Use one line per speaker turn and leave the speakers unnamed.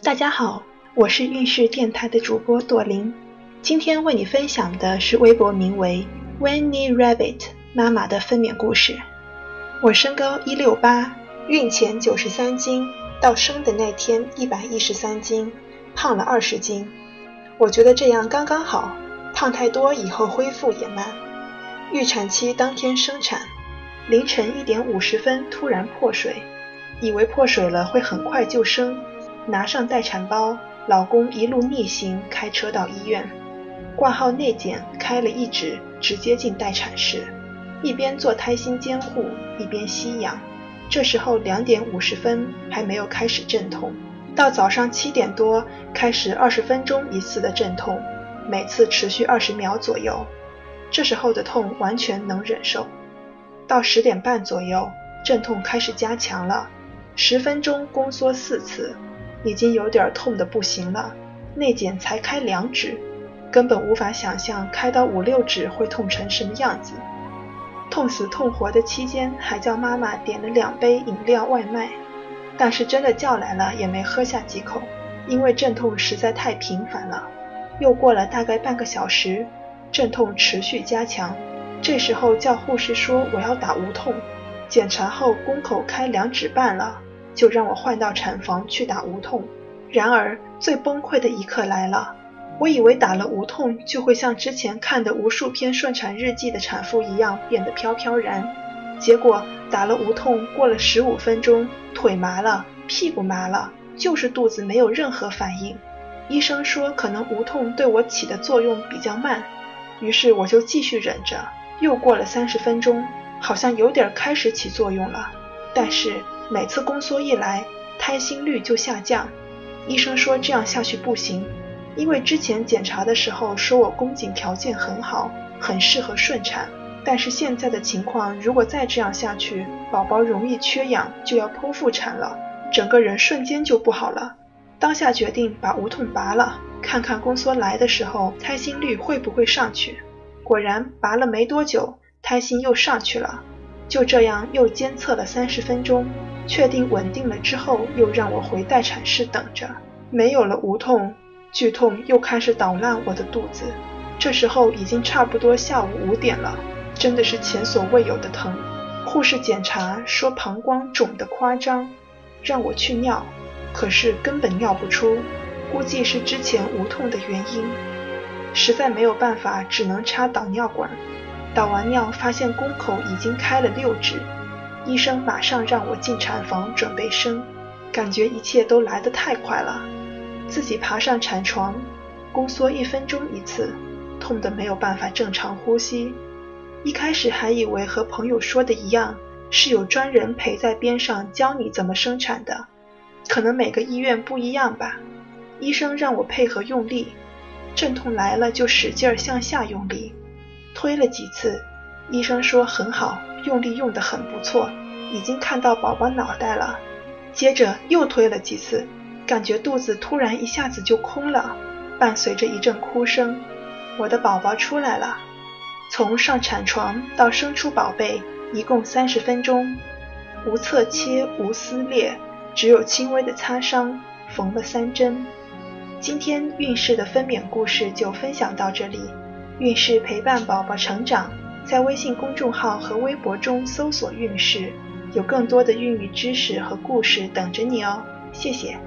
大家好，我是运势电台的主播朵琳，今天为你分享的是微博名为 Winnie Rabbit 妈妈的分娩故事。我身高一六八，孕前九十三斤，到生的那天一百一十三斤，胖了二十斤。我觉得这样刚刚好，胖太多以后恢复也慢。预产期当天生产，凌晨一点五十分突然破水，以为破水了会很快就生。拿上待产包，老公一路逆行开车到医院，挂号内检，开了一指，直接进待产室，一边做胎心监护，一边吸氧。这时候两点五十分还没有开始阵痛，到早上七点多开始二十分钟一次的阵痛，每次持续二十秒左右。这时候的痛完全能忍受。到十点半左右，阵痛开始加强了，十分钟宫缩四次。已经有点痛得不行了，内检才开两指，根本无法想象开到五六指会痛成什么样子。痛死痛活的期间，还叫妈妈点了两杯饮料外卖，但是真的叫来了也没喝下几口，因为阵痛实在太频繁了。又过了大概半个小时，阵痛持续加强，这时候叫护士说我要打无痛，检查后宫口开两指半了。就让我换到产房去打无痛。然而最崩溃的一刻来了，我以为打了无痛就会像之前看的无数篇顺产日记的产妇一样变得飘飘然，结果打了无痛，过了十五分钟，腿麻了，屁股麻了，就是肚子没有任何反应。医生说可能无痛对我起的作用比较慢，于是我就继续忍着。又过了三十分钟，好像有点开始起作用了，但是。每次宫缩一来，胎心率就下降。医生说这样下去不行，因为之前检查的时候说我宫颈条件很好，很适合顺产。但是现在的情况，如果再这样下去，宝宝容易缺氧，就要剖腹产了，整个人瞬间就不好了。当下决定把无痛拔了，看看宫缩来的时候胎心率会不会上去。果然，拔了没多久，胎心又上去了。就这样又监测了三十分钟。确定稳定了之后，又让我回待产室等着。没有了无痛，剧痛又开始捣烂我的肚子。这时候已经差不多下午五点了，真的是前所未有的疼。护士检查说膀胱肿得夸张，让我去尿，可是根本尿不出，估计是之前无痛的原因。实在没有办法，只能插导尿管。导完尿发现宫口已经开了六指。医生马上让我进产房准备生，感觉一切都来得太快了。自己爬上产床，宫缩一分钟一次，痛得没有办法正常呼吸。一开始还以为和朋友说的一样，是有专人陪在边上教你怎么生产的，可能每个医院不一样吧。医生让我配合用力，阵痛来了就使劲向下用力，推了几次。医生说很好，用力用得很不错，已经看到宝宝脑袋了。接着又推了几次，感觉肚子突然一下子就空了，伴随着一阵哭声。我的宝宝出来了。从上产床到生出宝贝，一共三十分钟，无侧切，无撕裂，只有轻微的擦伤，缝了三针。今天孕势的分娩故事就分享到这里，运势陪伴宝宝成长。在微信公众号和微博中搜索“运势”，有更多的孕育知识和故事等着你哦。谢谢。